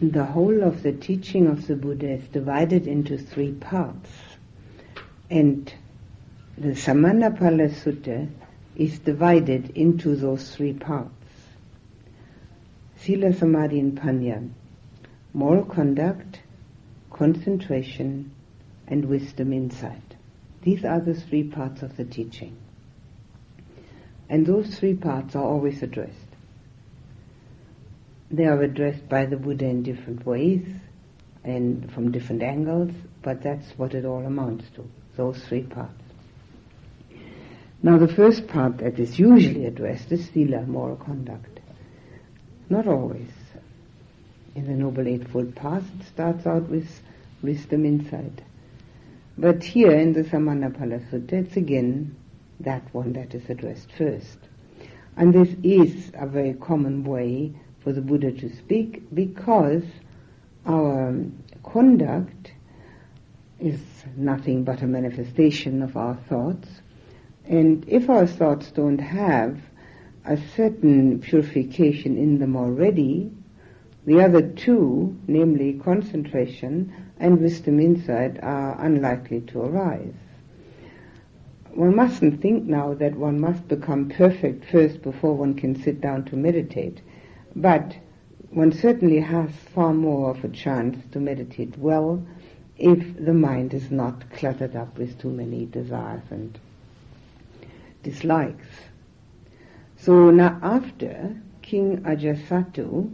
the whole of the teaching of the Buddha is divided into three parts. And the Samannaphala Sutta is divided into those three parts. Sila, Samadhi, and Panya. Moral conduct, concentration, and wisdom insight. These are the three parts of the teaching. And those three parts are always addressed. They are addressed by the Buddha in different ways and from different angles, but that's what it all amounts to, those three parts. Now the first part that is usually addressed is sila, moral conduct. Not always. In the Noble Eightfold Path it starts out with wisdom insight. But here in the Samannaphala Sutta it's again that one that is addressed first. And this is a very common way for the Buddha to speak because our conduct is nothing but a manifestation of our thoughts. And if our thoughts don't have a certain purification in them already, the other two, namely concentration and wisdom insight, are unlikely to arise. One mustn't think now that one must become perfect first before one can sit down to meditate. But one certainly has far more of a chance to meditate well if the mind is not cluttered up with too many desires and dislikes. So now after King Ajatasattu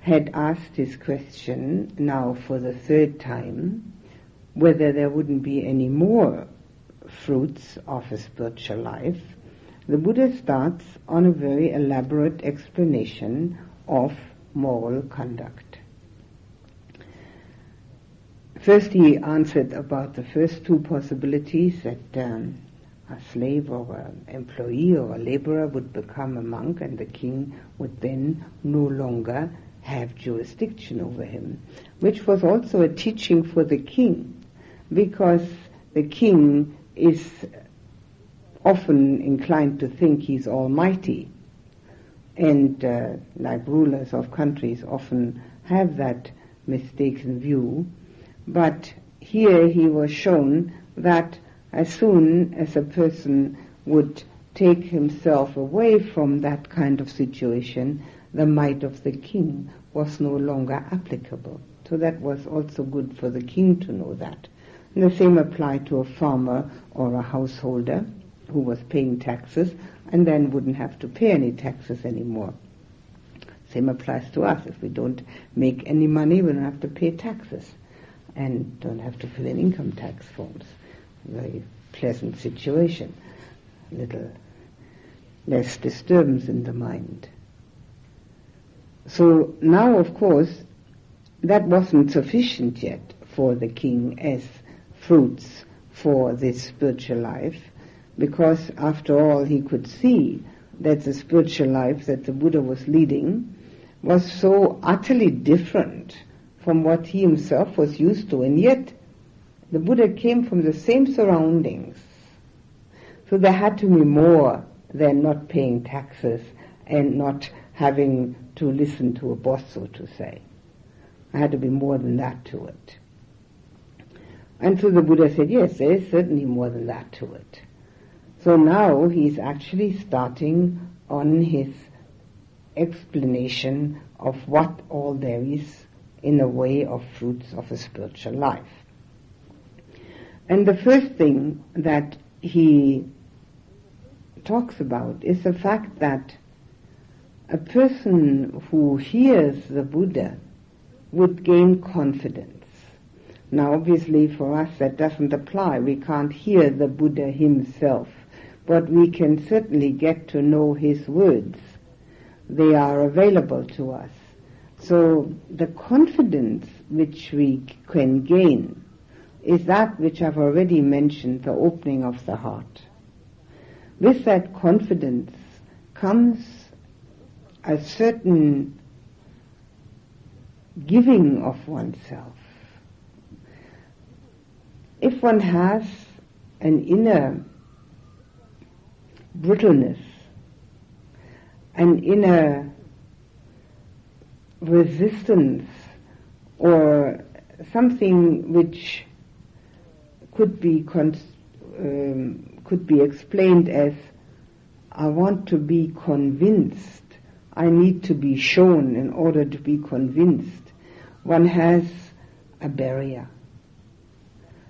had asked his question now for the third time, whether there wouldn't be any more fruits of a spiritual life, the Buddha starts on a very elaborate explanation of moral conduct. First he answered about the first two possibilities that um, a slave or an employee or a laborer would become a monk and the king would then no longer have jurisdiction over him, which was also a teaching for the king because the king is often inclined to think he's almighty. And uh, like rulers of countries often have that mistaken view. But here he was shown that as soon as a person would take himself away from that kind of situation, the might of the king was no longer applicable. So that was also good for the king to know that. And the same applied to a farmer or a householder who was paying taxes and then wouldn't have to pay any taxes anymore. Same applies to us. If we don't make any money, we don't have to pay taxes and don't have to fill in income tax forms. Very pleasant situation. A little less disturbance in the mind. So now, of course, that wasn't sufficient yet for the king as fruits for this spiritual life because after all he could see that the spiritual life that the Buddha was leading was so utterly different from what he himself was used to and yet the Buddha came from the same surroundings. So there had to be more than not paying taxes and not having to listen to a boss, so to say. There had to be more than that to it. And so the Buddha said, yes, there is certainly more than that to it. So now he's actually starting on his explanation of what all there is in the way of fruits of a spiritual life. And the first thing that he talks about is the fact that a person who hears the Buddha would gain confidence. Now obviously for us that doesn't apply. We can't hear the Buddha himself but we can certainly get to know his words. They are available to us. So the confidence which we can gain is that which I've already mentioned, the opening of the heart. With that confidence comes a certain giving of oneself. If one has an inner brittleness, an inner resistance or something which could be con- um, could be explained as I want to be convinced. I need to be shown in order to be convinced. One has a barrier.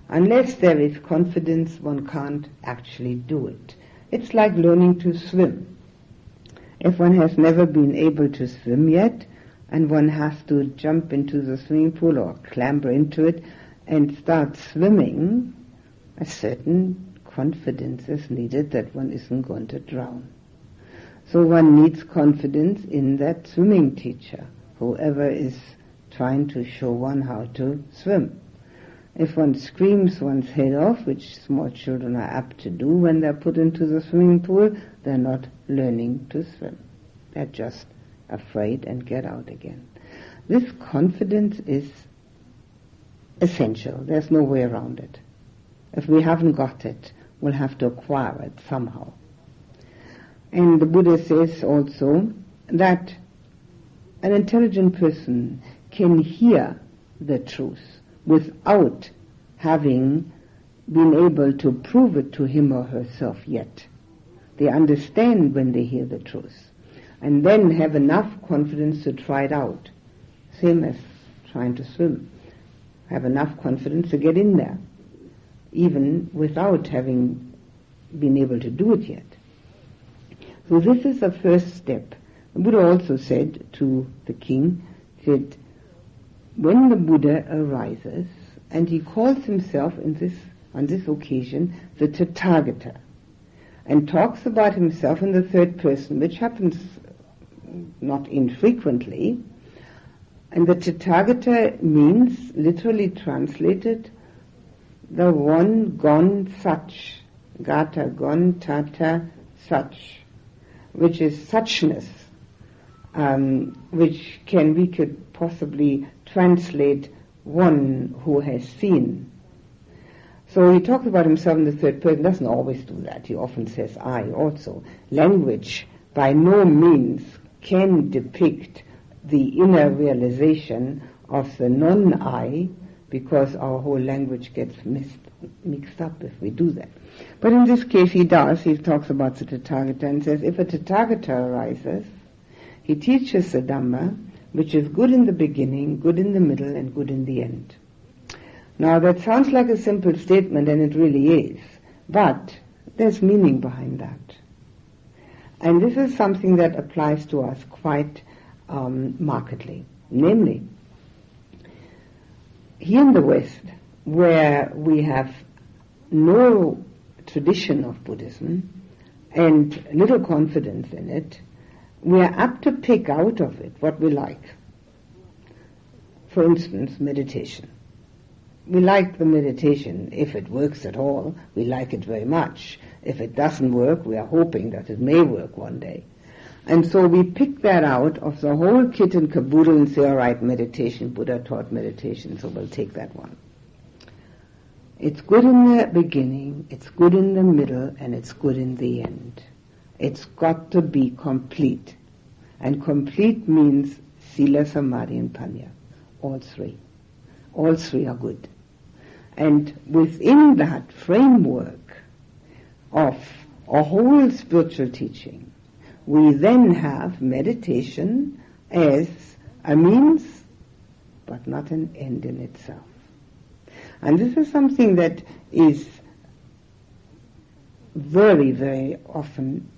Unless there is confidence, one can't actually do it. It's like learning to swim. If one has never been able to swim yet, and one has to jump into the swimming pool or clamber into it and start swimming, a certain confidence is needed that one isn't going to drown. So one needs confidence in that swimming teacher, whoever is trying to show one how to swim. If one screams one's head off, which small children are apt to do when they're put into the swimming pool, they're not learning to swim. They're just afraid and get out again. This confidence is essential. There's no way around it. If we haven't got it, we'll have to acquire it somehow. And the Buddha says also that an intelligent person can hear the truth without having been able to prove it to him or herself yet. They understand when they hear the truth and then have enough confidence to try it out. Same as trying to swim. Have enough confidence to get in there, even without having been able to do it yet. So this is the first step. The Buddha also said to the king, said, when the Buddha arises, and he calls himself in this, on this occasion the Tathagata, and talks about himself in the third person, which happens not infrequently. And the Tathagata means, literally translated, the one gone such, gata gone tatha such, which is suchness, um, which can we could possibly translate one who has seen. So he talks about himself in the third person, doesn't always do that. He often says I also. Language by no means can depict the inner realization of the non-I because our whole language gets mixed, mixed up if we do that. But in this case he does. He talks about the Tathagata and says if a Tathagata arises, he teaches the Dhamma which is good in the beginning, good in the middle, and good in the end. Now that sounds like a simple statement and it really is, but there's meaning behind that. And this is something that applies to us quite um, markedly. Namely, here in the West, where we have no tradition of Buddhism and little confidence in it, we are apt to pick out of it what we like. For instance, meditation. We like the meditation if it works at all. We like it very much. If it doesn't work, we are hoping that it may work one day. And so we pick that out of the whole kit and caboodle and say, all right, meditation, Buddha taught meditation, so we'll take that one. It's good in the beginning, it's good in the middle, and it's good in the end. It's got to be complete. And complete means Sila, Samadhi, and Panya. All three. All three are good. And within that framework, of a whole spiritual teaching, we then have meditation as a means but not an end in itself. And this is something that is very, very often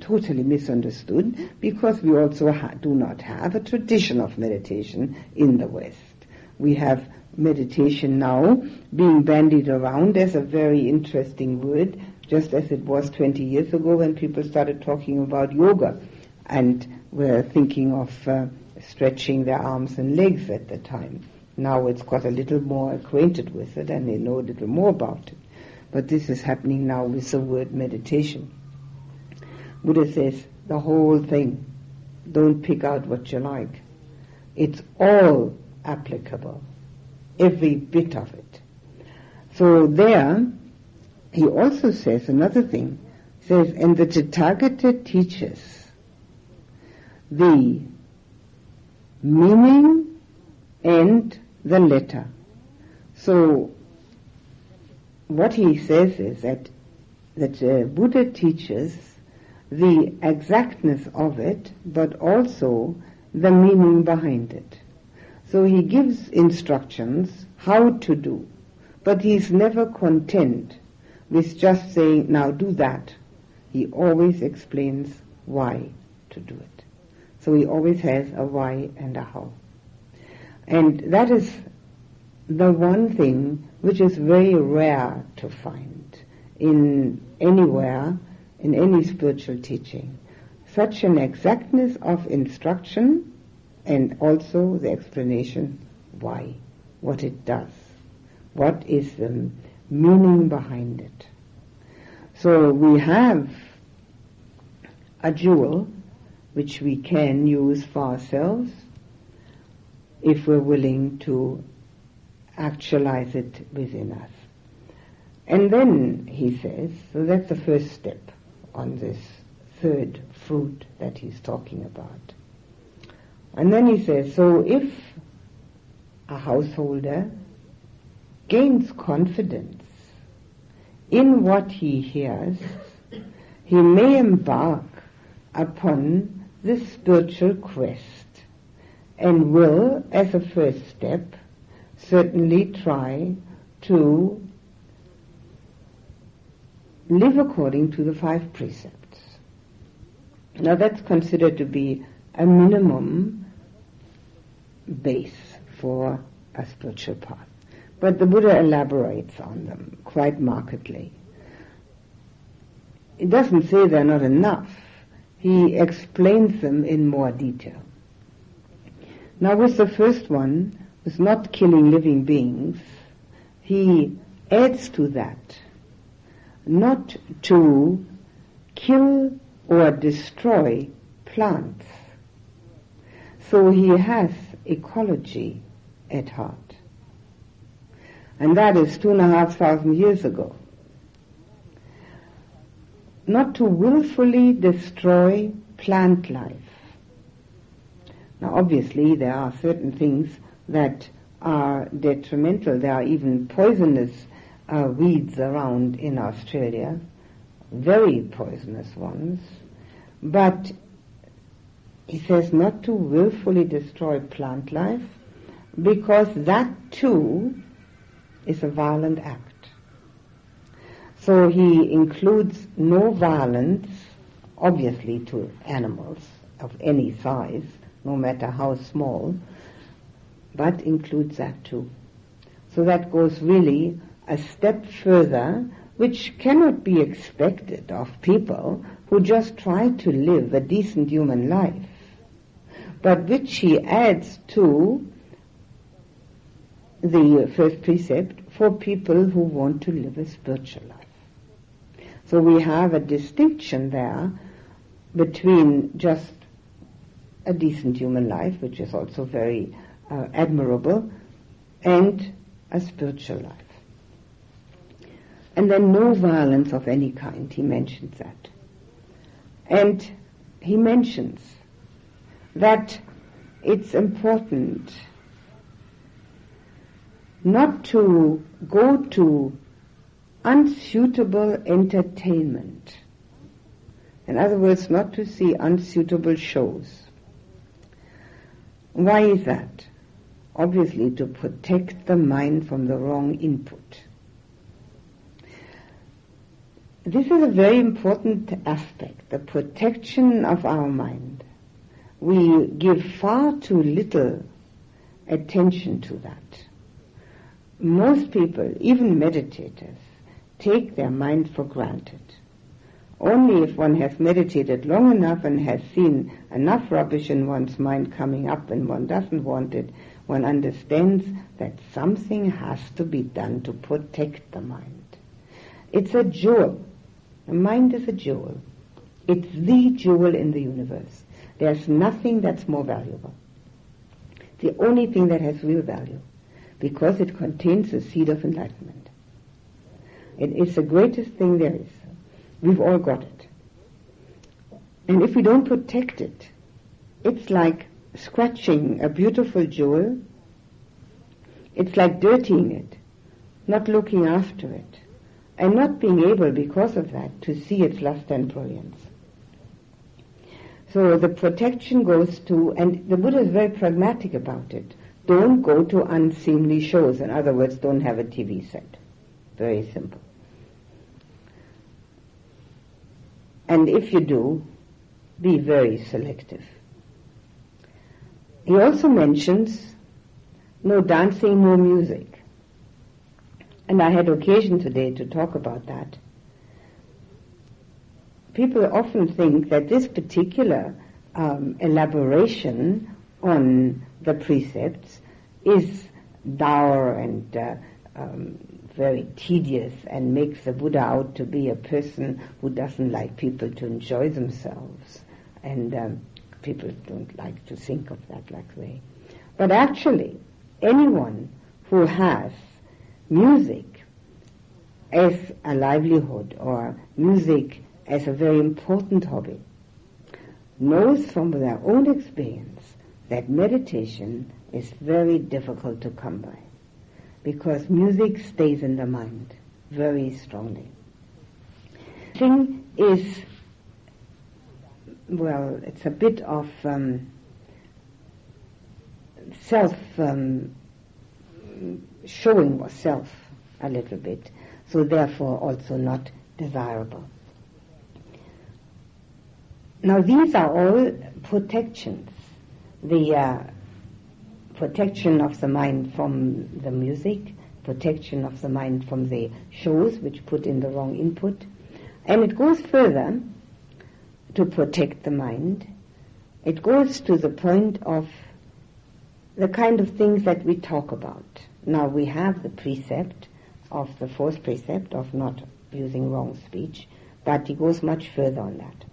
totally misunderstood because we also ha- do not have a tradition of meditation in the West. We have meditation now being bandied around as a very interesting word just as it was 20 years ago when people started talking about yoga and were thinking of uh, stretching their arms and legs at the time. Now it's got a little more acquainted with it and they know a little more about it. But this is happening now with the word meditation. Buddha says the whole thing. Don't pick out what you like. It's all applicable. Every bit of it. So there, he also says another thing, says, and the Tathagata teaches the meaning and the letter. So what he says is that that uh, Buddha teaches the exactness of it, but also the meaning behind it. So he gives instructions how to do, but he's never content with just saying, now do that. He always explains why to do it. So he always has a why and a how. And that is the one thing which is very rare to find in anywhere, in any spiritual teaching. Such an exactness of instruction and also the explanation why, what it does, what is the meaning behind it. So we have a jewel which we can use for ourselves if we're willing to actualize it within us. And then he says, so that's the first step on this third fruit that he's talking about. And then he says, so if a householder gains confidence in what he hears, he may embark upon this spiritual quest and will, as a first step, certainly try to live according to the five precepts. Now that's considered to be a minimum base for a spiritual path. But the Buddha elaborates on them quite markedly. It doesn't say they're not enough. He explains them in more detail. Now with the first one, with not killing living beings, he adds to that not to kill or destroy plants. So he has ecology at heart. And that is two and a half thousand years ago. Not to willfully destroy plant life. Now obviously there are certain things that are detrimental. There are even poisonous uh, weeds around in Australia, very poisonous ones. But he says not to willfully destroy plant life because that too is a violent act. So he includes no violence, obviously to animals of any size, no matter how small, but includes that too. So that goes really a step further, which cannot be expected of people who just try to live a decent human life, but which he adds to the first precept for people who want to live a spiritual life. So we have a distinction there between just a decent human life, which is also very uh, admirable, and a spiritual life. And then no violence of any kind, he mentions that. And he mentions that it's important not to go to unsuitable entertainment. In other words, not to see unsuitable shows. Why is that? Obviously to protect the mind from the wrong input. This is a very important aspect, the protection of our mind. We give far too little attention to that. Most people, even meditators, take their mind for granted. Only if one has meditated long enough and has seen enough rubbish in one's mind coming up and one doesn't want it, one understands that something has to be done to protect the mind. It's a jewel. The mind is a jewel. It's the jewel in the universe. There's nothing that's more valuable. The only thing that has real value because it contains the seed of enlightenment. It is the greatest thing there is. We've all got it. And if we don't protect it, it's like scratching a beautiful jewel It's like dirtying it, not looking after it, and not being able, because of that, to see its lust and brilliance. So the protection goes to, and the Buddha is very pragmatic about it. Don't go to unseemly shows. In other words, don't have a TV set. Very simple. And if you do, be very selective. He also mentions no dancing, no music. And I had occasion today to talk about that. People often think that this particular um, elaboration on the precepts is dour and uh, um, very tedious and makes the Buddha out to be a person who doesn't like people to enjoy themselves. And um, people don't like to think of that like way. But actually, anyone who has music as a livelihood or music as a very important hobby knows from their own experience that meditation is very difficult to come by because music stays in the mind very strongly. Thing is, well, it's a bit of um, self um, showing of self a little bit, so therefore also not desirable. Now these are all protections. The uh, protection of the mind from the music, protection of the mind from the shows which put in the wrong input. And it goes further to protect the mind. It goes to the point of the kind of things that we talk about. Now we have the precept of the fourth precept of not using wrong speech, but he goes much further on that.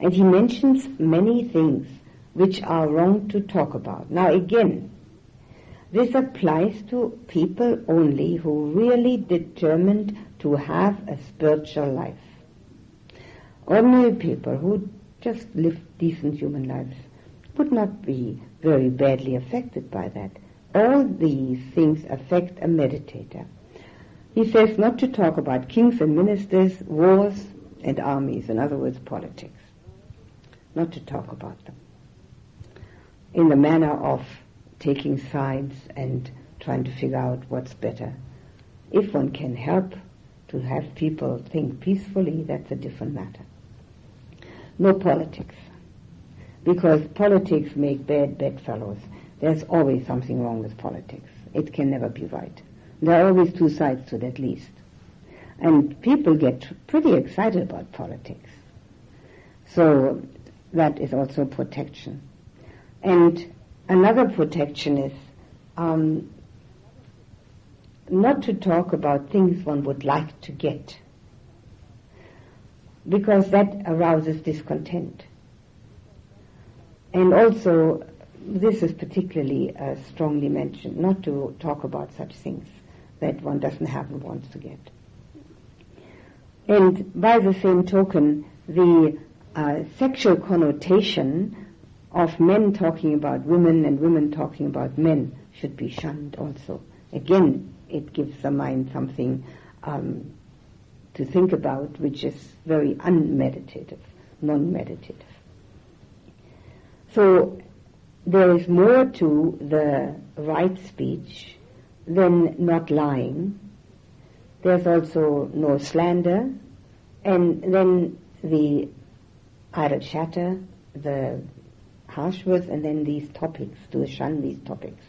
And he mentions many things which are wrong to talk about. Now again, this applies to people only who really determined to have a spiritual life. Ordinary people who just live decent human lives would not be very badly affected by that. All these things affect a meditator. He says not to talk about kings and ministers, wars and armies, in other words, politics. Not to talk about them in the manner of taking sides and trying to figure out what's better. If one can help to have people think peacefully, that's a different matter. No politics. Because politics make bad bedfellows. There's always something wrong with politics. It can never be right. There are always two sides to it at least. And people get pretty excited about politics. So that is also protection. And another protection is um, not to talk about things one would like to get, because that arouses discontent. And also, this is particularly uh, strongly mentioned, not to talk about such things that one doesn't have and wants to get. And by the same token, the uh, sexual connotation of men talking about women and women talking about men should be shunned also. Again, it gives the mind something um, to think about which is very unmeditative, non-meditative. So there is more to the right speech than not lying. There's also no slander, and then the idle chatter, the harsh words and then these topics, to shun these topics.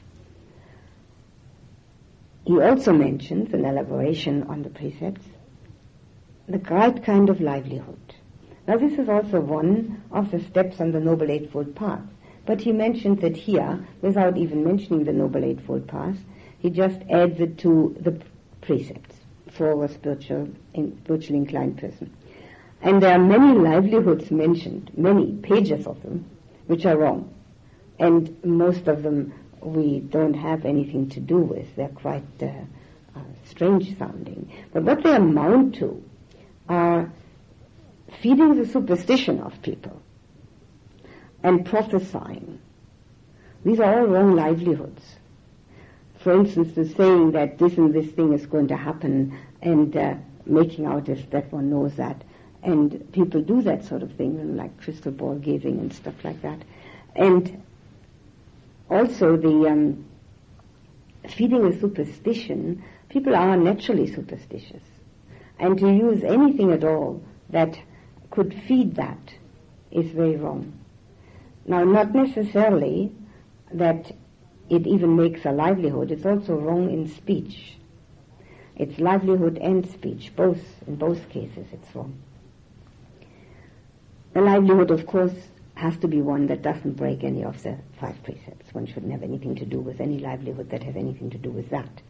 He also mentions an elaboration on the precepts, the right kind of livelihood. Now this is also one of the steps on the Noble Eightfold Path. But he mentions it here without even mentioning the Noble Eightfold Path. He just adds it to the precepts for a spiritual, spiritually inclined person. And there are many livelihoods mentioned, many pages of them, which are wrong. And most of them we don't have anything to do with. They're quite uh, uh, strange sounding. But what they amount to are feeding the superstition of people and prophesying. These are all wrong livelihoods. for instance, the saying that this and this thing is going to happen and uh, making out as that one knows that. And people do that sort of thing, like crystal ball gazing and stuff like that. And also the um, feeding a superstition, people are naturally superstitious. And to use anything at all that could feed that is very wrong. Now, not necessarily that it even makes a livelihood. It's also wrong in speech. It's livelihood and speech, both, in both cases it's wrong. The livelihood, of course, has to be one that doesn't break any of the five precepts. One shouldn't have anything to do with any livelihood that has anything to do with that.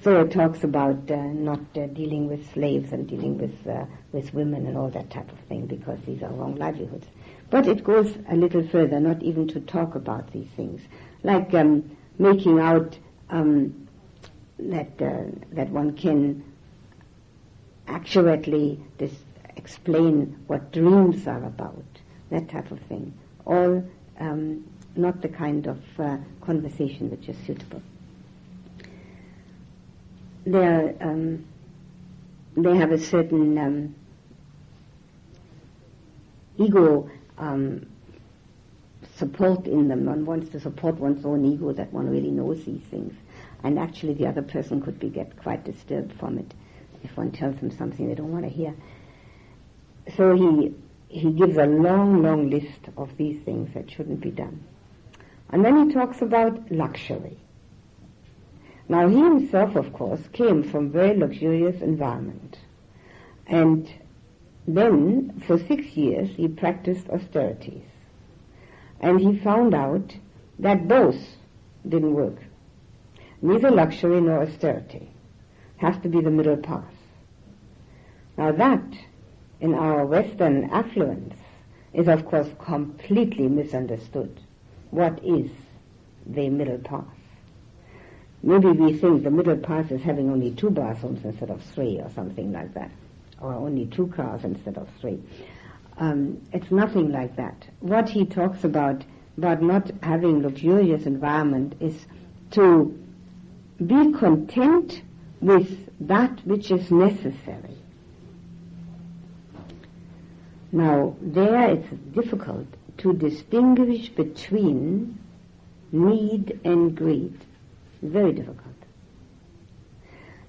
So it talks about uh, not uh, dealing with slaves and dealing with uh, with women and all that type of thing because these are wrong livelihoods. But it goes a little further, not even to talk about these things, like um, making out um, that uh, that one can accurately dis- explain what dreams are about, that type of thing. All um, not the kind of uh, conversation which is suitable. They um, they have a certain um, ego um, support in them. One wants to support one's own ego that one really knows these things. And actually the other person could be get quite disturbed from it if one tells them something they don't want to hear. So he, he gives a long, long list of these things that shouldn't be done. And then he talks about luxury. Now he himself, of course, came from very luxurious environment. And then, for six years, he practiced austerities. And he found out that both didn't work. Neither luxury nor austerity. Has to be the middle path. Now that, in our Western affluence, is of course completely misunderstood. What is the middle path? Maybe we think the middle path is having only two bathrooms instead of three or something like that. Or only two cars instead of three. Um, it's nothing like that. What he talks about, about not having luxurious environment is to be content with that which is necessary. Now, there it's difficult to distinguish between need and greed. Very difficult.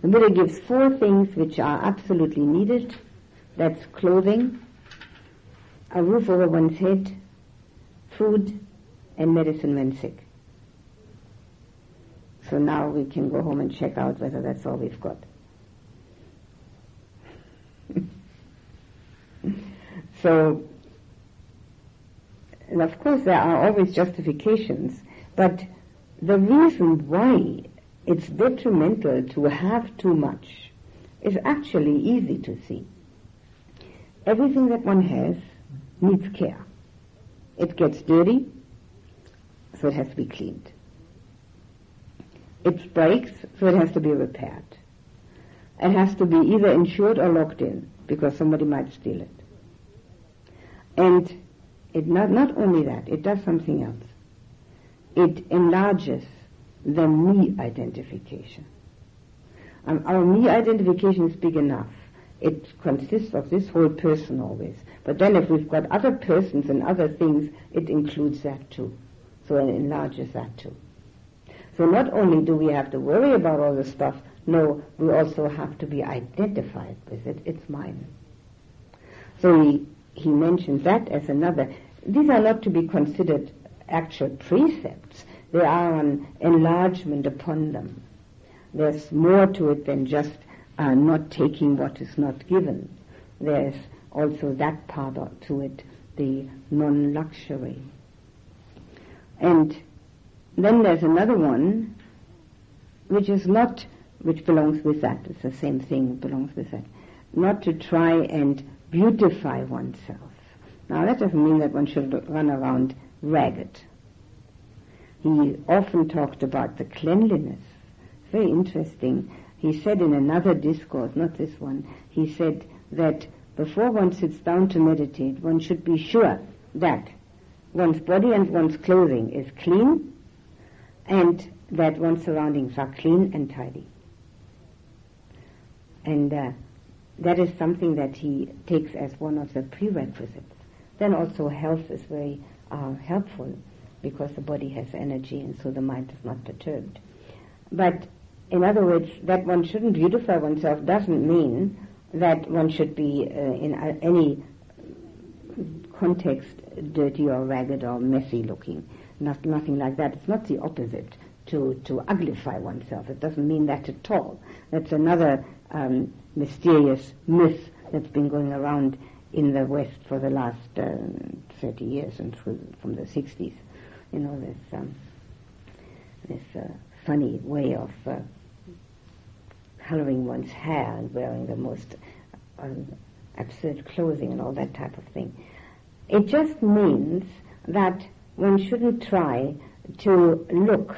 The Buddha gives four things which are absolutely needed. That's clothing, a roof over one's head, food, and medicine when sick. So now we can go home and check out whether that's all we've got. so, and of course there are always justifications, but the reason why it's detrimental to have too much is actually easy to see. Everything that one has needs care. It gets dirty, so it has to be cleaned. It breaks, so it has to be repaired. It has to be either insured or locked in, because somebody might steal it. And it not, not only that, it does something else. It enlarges the me identification. Um, our me identification is big enough. It consists of this whole person always. But then if we've got other persons and other things, it includes that too. So it enlarges that too. So not only do we have to worry about all this stuff, no, we also have to be identified with it. It's mine. So he, he mentions that as another. These are not to be considered actual precepts. They are an enlargement upon them. There's more to it than just uh, not taking what is not given. There's also that part to it, the non-luxury. And then there's another one, which is not, which belongs with that. It's the same thing, belongs with that. Not to try and beautify oneself. Now that doesn't mean that one should run around ragged. He often talked about the cleanliness. Very interesting. He said in another discourse, not this one, he said that before one sits down to meditate, one should be sure that one's body and one's clothing is clean and that one's surroundings are clean and tidy. And uh, that is something that he takes as one of the prerequisites. Then also health is very uh, helpful because the body has energy and so the mind is not perturbed. But in other words, that one shouldn't beautify oneself doesn't mean that one should be uh, in uh, any context dirty or ragged or messy looking. Not, nothing like that. It's not the opposite to, to uglify oneself. It doesn't mean that at all. That's another um, mysterious myth that's been going around in the West for the last uh, 30 years and from the 60s. You know, this, um, this uh, funny way of uh, coloring one's hair and wearing the most um, absurd clothing and all that type of thing. It just means that one shouldn't try to look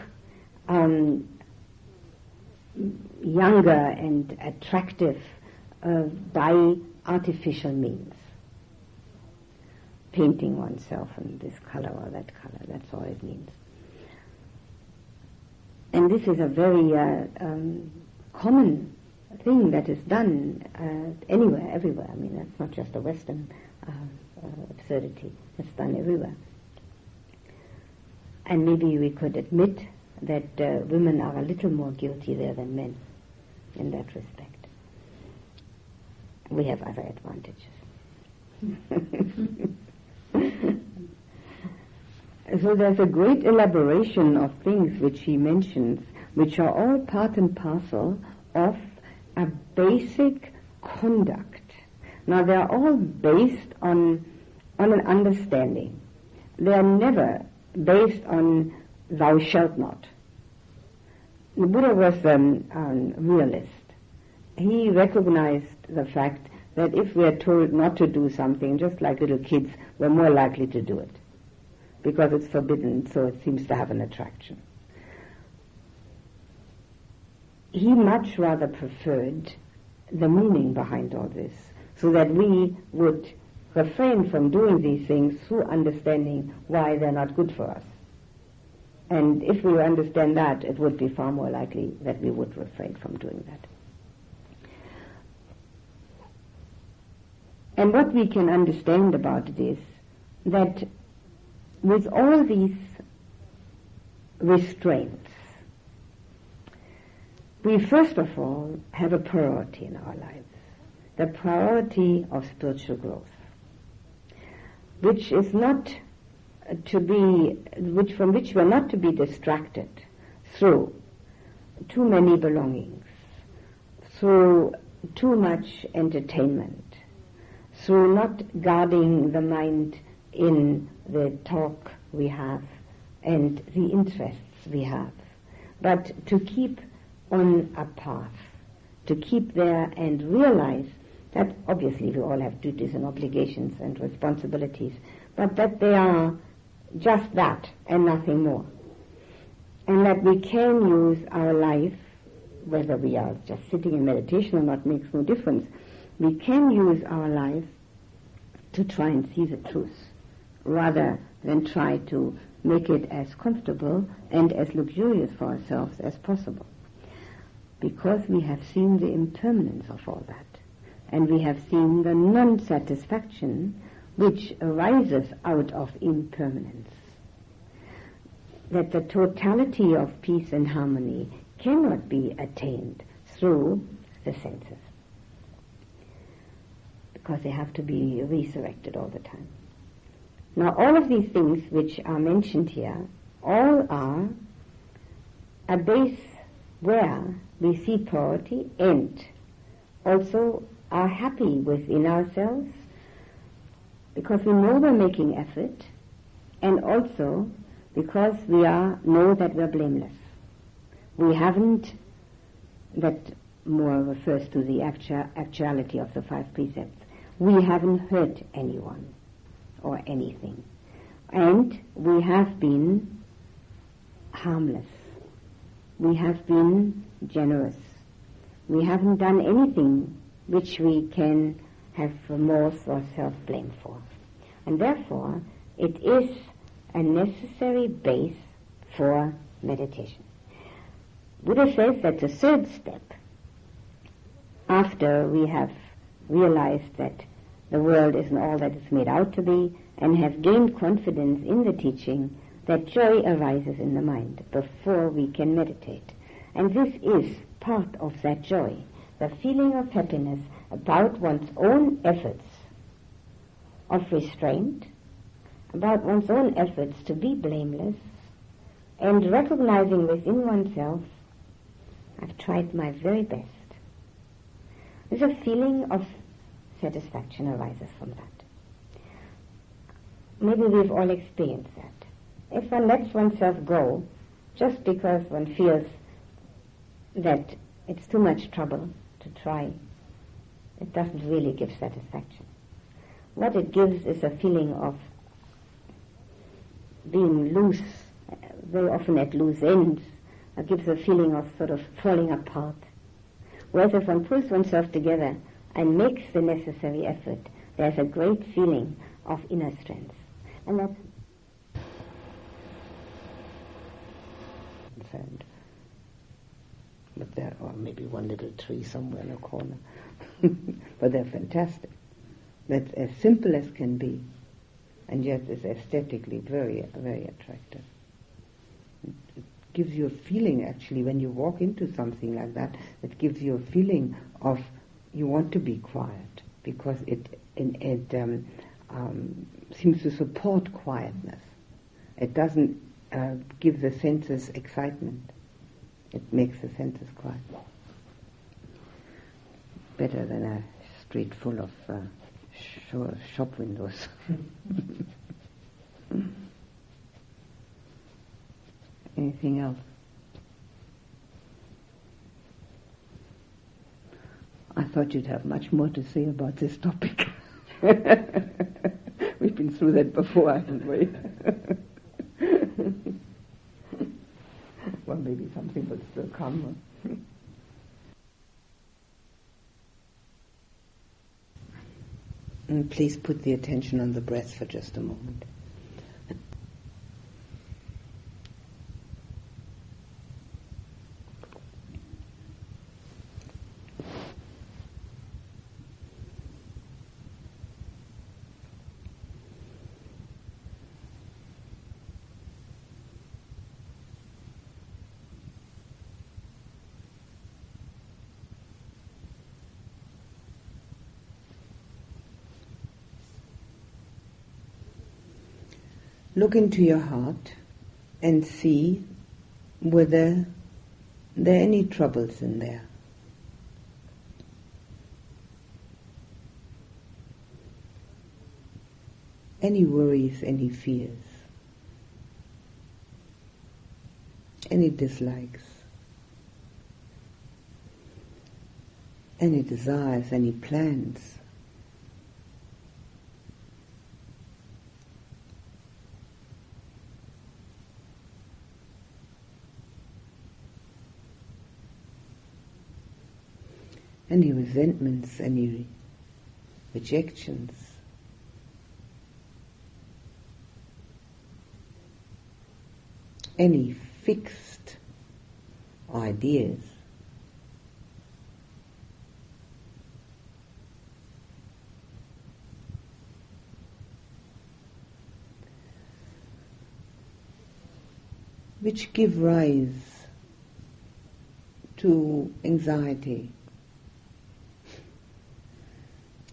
um, younger and attractive uh, by artificial means. Painting oneself in this color or that color, that's all it means. And this is a very uh, um, common thing that is done uh, anywhere, everywhere. I mean, that's not just a Western uh, uh, absurdity. It's done everywhere. And maybe we could admit that uh, women are a little more guilty there than men in that respect. We have other advantages. so there's a great elaboration of things which he mentions, which are all part and parcel of a basic conduct. Now they're all based on on an understanding. They are never based on thou shalt not. The Buddha was um, a realist. He recognized the fact that if we are told not to do something, just like little kids, we're more likely to do it. Because it's forbidden, so it seems to have an attraction. He much rather preferred the meaning behind all this, so that we would refrain from doing these things through understanding why they're not good for us. And if we understand that, it would be far more likely that we would refrain from doing that. And what we can understand about it is that with all these restraints, we first of all have a priority in our lives, the priority of spiritual growth which is not to be, which from which we're not to be distracted through too many belongings, through too much entertainment, through not guarding the mind in the talk we have and the interests we have, but to keep on a path, to keep there and realize that obviously we all have duties and obligations and responsibilities, but that they are just that and nothing more. And that we can use our life, whether we are just sitting in meditation or not makes no difference, we can use our life to try and see the truth rather than try to make it as comfortable and as luxurious for ourselves as possible. Because we have seen the impermanence of all that and we have seen the non-satisfaction which arises out of impermanence. That the totality of peace and harmony cannot be attained through the senses. Because they have to be resurrected all the time. Now all of these things which are mentioned here, all are a base where we see priority and also are happy within ourselves because we know we're making effort and also because we are know that we're blameless. We haven't, that more refers to the actu- actuality of the five precepts. We haven't hurt anyone or anything. And we have been harmless. We have been generous. We haven't done anything which we can have remorse or self-blame for. And therefore, it is a necessary base for meditation. Buddha says that the third step, after we have realized that the world isn't all that it's made out to be, and have gained confidence in the teaching, that joy arises in the mind before we can meditate. And this is part of that joy, the feeling of happiness about one's own efforts of restraint, about one's own efforts to be blameless, and recognizing within oneself, I've tried my very best. There's a feeling of satisfaction arises from that. Maybe we've all experienced that. If one lets oneself go, just because one feels that it's too much trouble to try, it doesn't really give satisfaction. What it gives is a feeling of being loose, very often at loose ends. It gives a feeling of sort of falling apart. Whereas if one pulls oneself together and makes the necessary effort, there's a great feeling of inner strength. And that's sand. But there, are maybe one little tree somewhere in a corner. but they're fantastic. That's as simple as can be, and yet is aesthetically very, very attractive. It gives you a feeling, actually, when you walk into something like that, it gives you a feeling of you want to be quiet because it it, um, um, seems to support quietness. It doesn't uh, give the senses excitement. It makes the senses quiet. Better than a street full of uh, sh- shop windows. Anything else? I thought you'd have much more to say about this topic. We've been through that before, haven't we? well, maybe something will still come. and please put the attention on the breath for just a moment. Look into your heart and see whether there are any troubles in there. Any worries, any fears, any dislikes, any desires, any plans. Resentments, any rejections. Any fixed ideas. which give rise to anxiety,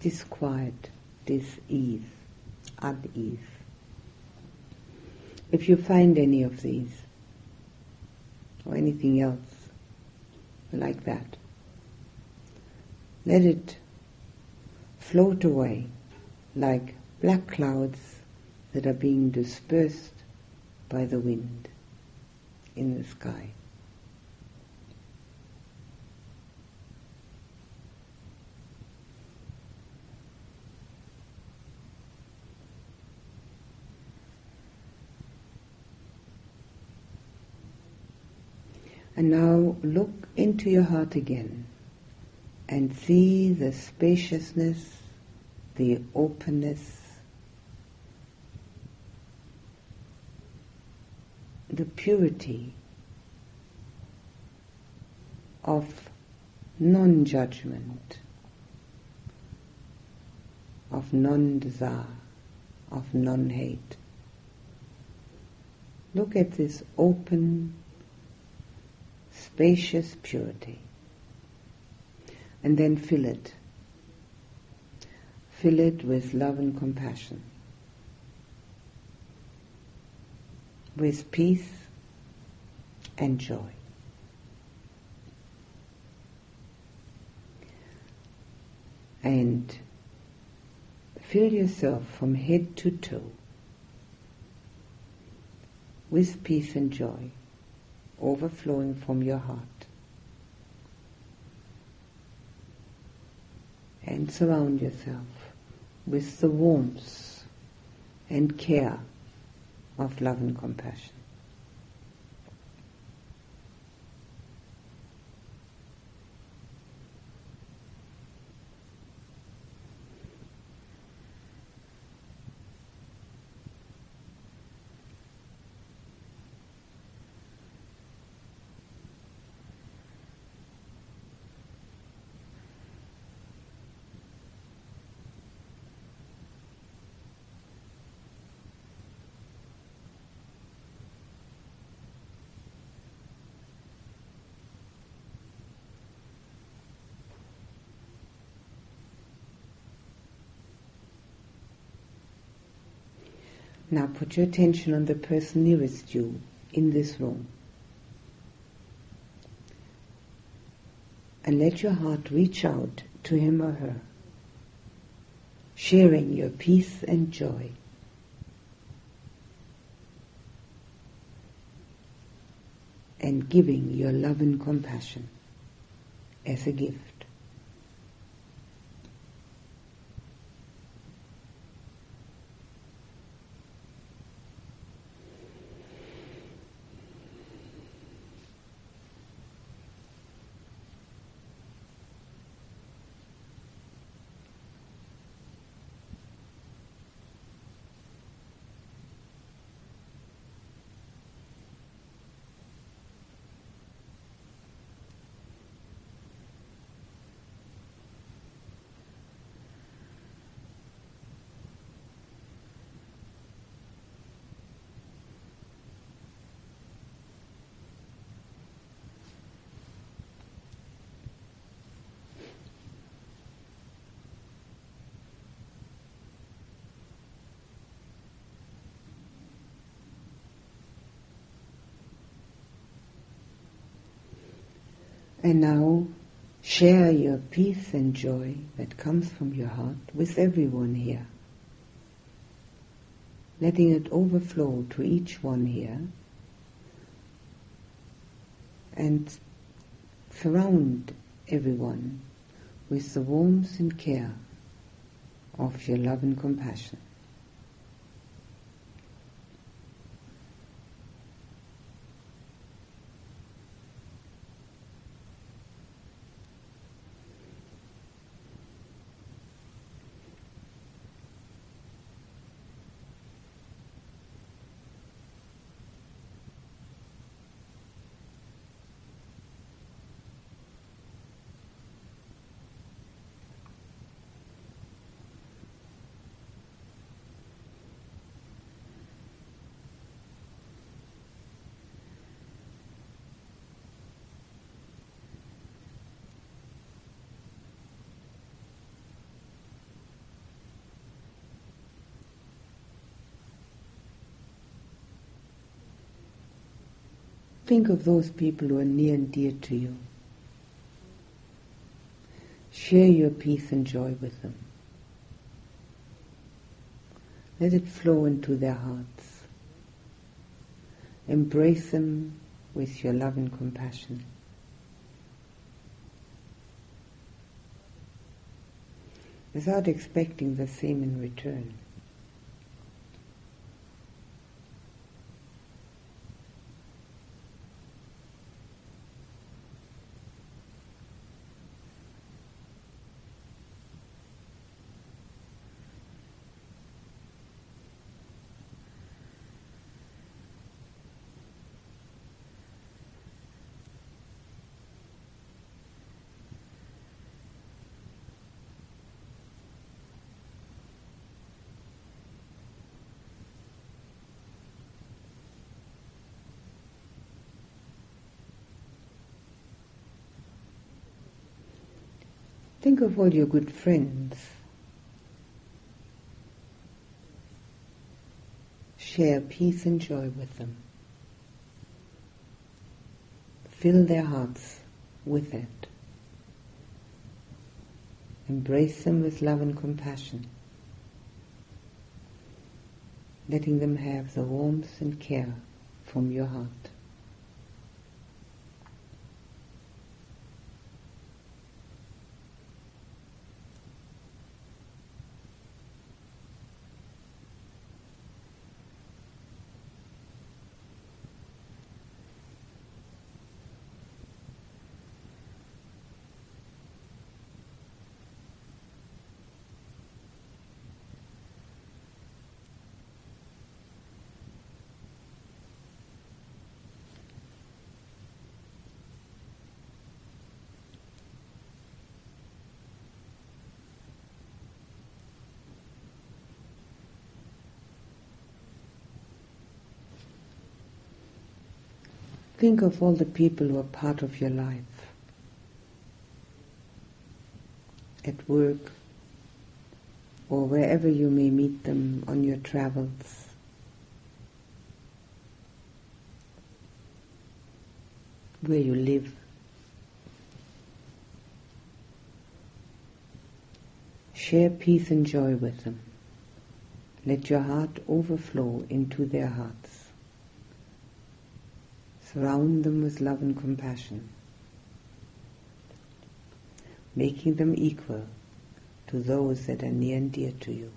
disquiet, dis-ease, unease. If you find any of these, or anything else like that, let it float away like black clouds that are being dispersed by the wind in the sky. And now look into your heart again and see the spaciousness, the openness, the purity of non-judgment, of non-desire, of non-hate. Look at this open, spacious purity. And then fill it. Fill it with love and compassion. With peace and joy. And fill yourself from head to toe with peace and joy overflowing from your heart. And surround yourself with the warmth and care of love and compassion. Now put your attention on the person nearest you in this room. And let your heart reach out to him or her, sharing your peace and joy. And giving your love and compassion as a gift. And now share your peace and joy that comes from your heart with everyone here. Letting it overflow to each one here and surround everyone with the warmth and care of your love and compassion. Think of those people who are near and dear to you. Share your peace and joy with them. Let it flow into their hearts. Embrace them with your love and compassion. Without expecting the same in return. Think of all your good friends. Share peace and joy with them. Fill their hearts with it. Embrace them with love and compassion, letting them have the warmth and care from your heart. Think of all the people who are part of your life. At work, or wherever you may meet them on your travels. Where you live. Share peace and joy with them. Let your heart overflow into their hearts. Surround them with love and compassion, making them equal to those that are near and dear to you.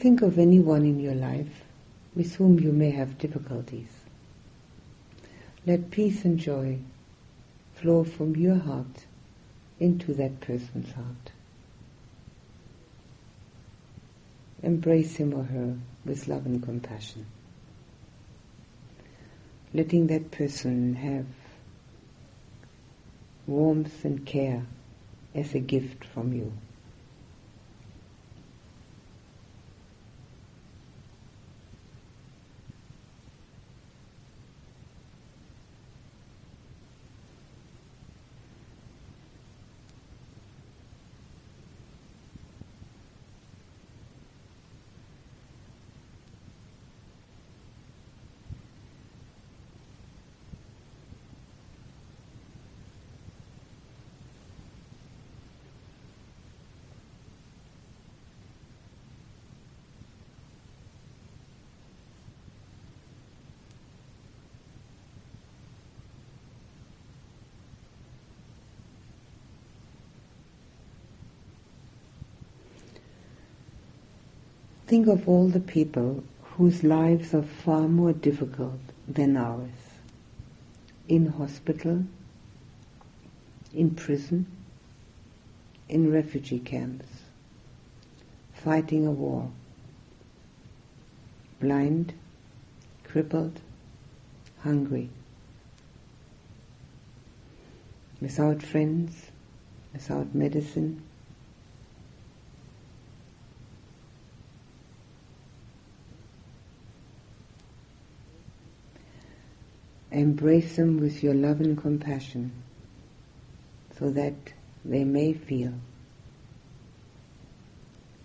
Think of anyone in your life with whom you may have difficulties. Let peace and joy flow from your heart into that person's heart. Embrace him or her with love and compassion. Letting that person have warmth and care as a gift from you. Think of all the people whose lives are far more difficult than ours. In hospital, in prison, in refugee camps, fighting a war, blind, crippled, hungry, without friends, without medicine, Embrace them with your love and compassion so that they may feel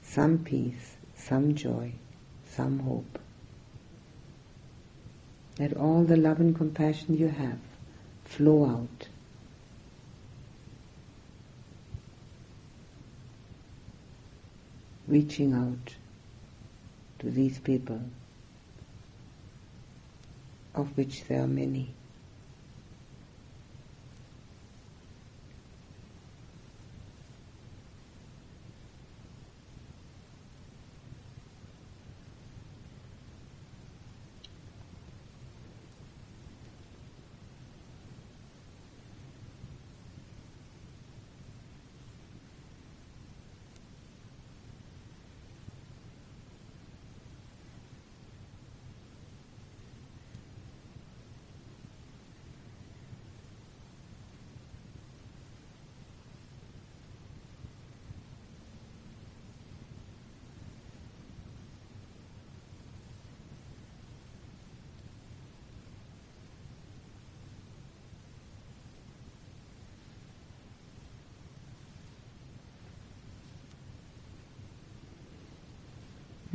some peace, some joy, some hope. Let all the love and compassion you have flow out. reaching out to these people, of which there are many.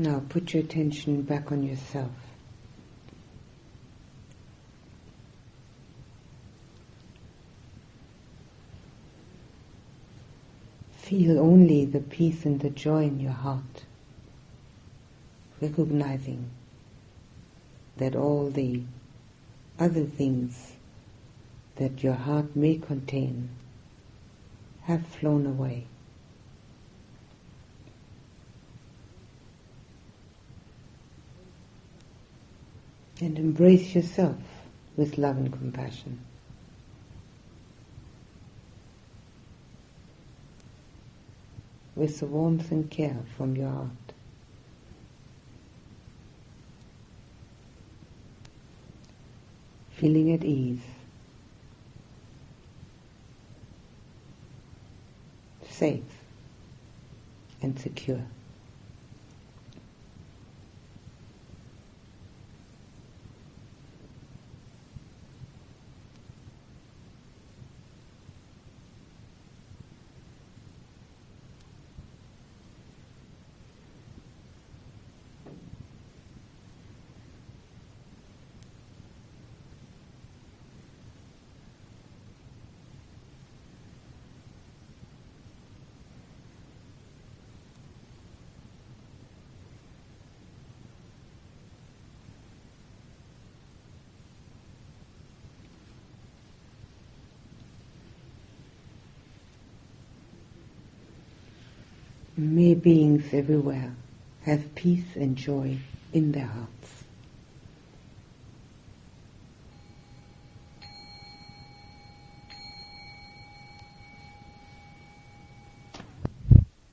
Now put your attention back on yourself. Feel only the peace and the joy in your heart, recognizing that all the other things that your heart may contain have flown away. And embrace yourself with love and compassion. With the warmth and care from your heart. Feeling at ease. Safe and secure. May beings everywhere have peace and joy in their hearts.